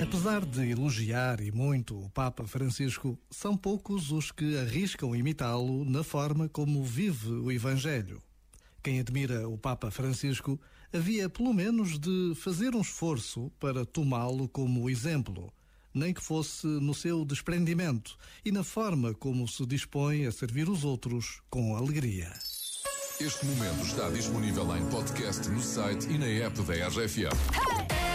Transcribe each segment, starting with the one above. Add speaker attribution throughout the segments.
Speaker 1: Apesar de elogiar e muito o Papa Francisco, são poucos os que arriscam imitá-lo na forma como vive o Evangelho. Quem admira o Papa Francisco havia pelo menos de fazer um esforço para tomá-lo como exemplo, nem que fosse no seu desprendimento e na forma como se dispõe a servir os outros com alegria.
Speaker 2: Este momento está disponível em podcast no site e na app da RFM.
Speaker 3: They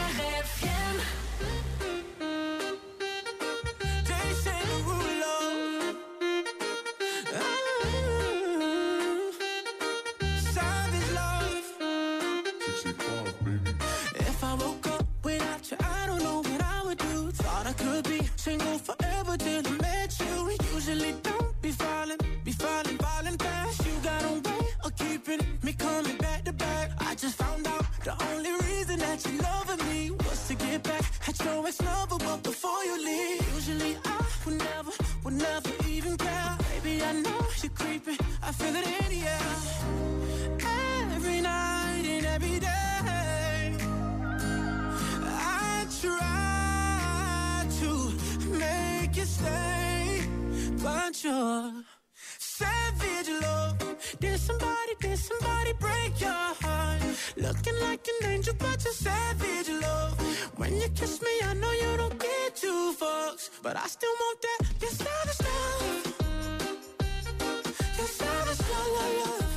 Speaker 3: If I woke up without you, I don't know what I would do. Thought I could be single forever till I met you. Usually don't be falling, be falling, falling fast. You got a way of keeping me coming back to back. I just found out the only reason that you loving me was to get back at your ex lover. But before you leave, usually I would never, would never but savage love. Did somebody, did somebody break your heart? Looking like an angel, but you're savage love. When you kiss me, I know you don't get two fucks, but I still want that. Your savage love. Your savage love, love, love.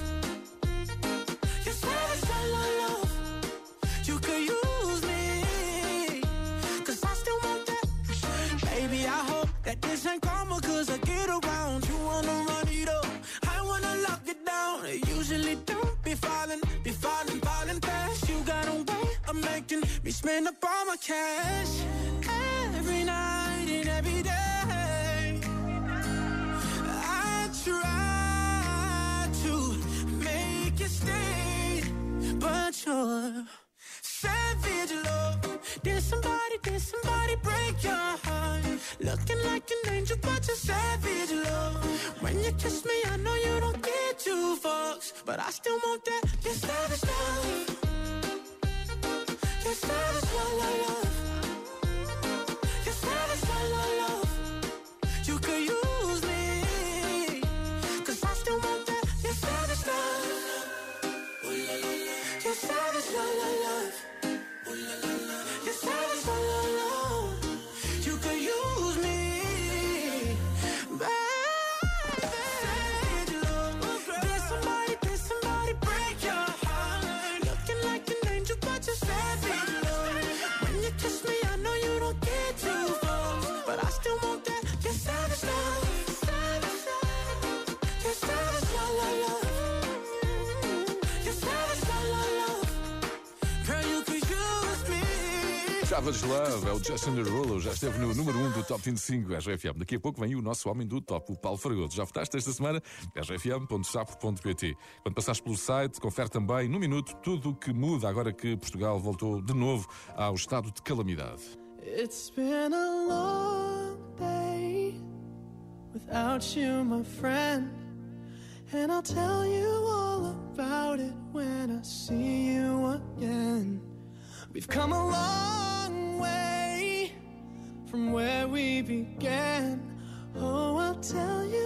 Speaker 3: Your savage love. You could use me, cause I still want that. Baby, I hope that this ain't karma, cause I making me spend up all my cash. Every night and every day. I try to make you stay, but you're savage love. Did somebody, did somebody break your heart? Looking like an angel, but you're savage love. When you kiss me, I know you don't get two fucks, but I still want that. Your savage love. Savage Love
Speaker 2: é o Justin Derulo, já esteve no número 1 um do Top 25 RFM. Daqui a pouco vem o nosso homem do top, o Paulo Fragoso. Já votaste esta semana? rfm.sapo.pt. Quando passares pelo site, confere também, no minuto, tudo o que muda agora que Portugal voltou de novo ao estado de calamidade.
Speaker 3: It's been a long day without you, my friend. And I'll tell you all about it when I see you again. We've come a long way from where we began. Oh, I'll tell you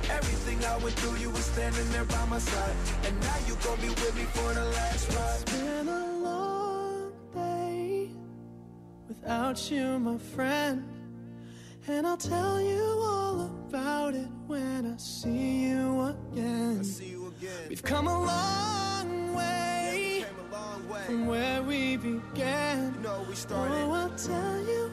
Speaker 4: Went through, you were standing there by my side. And now you gon' be with me for the last ride.
Speaker 3: It's been a long day without you, my friend. And I'll tell you all about it when I see you again.
Speaker 4: See you again.
Speaker 3: We've come a long way
Speaker 4: Came a long way.
Speaker 3: from where we began.
Speaker 4: You know, we started.
Speaker 3: Oh, I'll tell you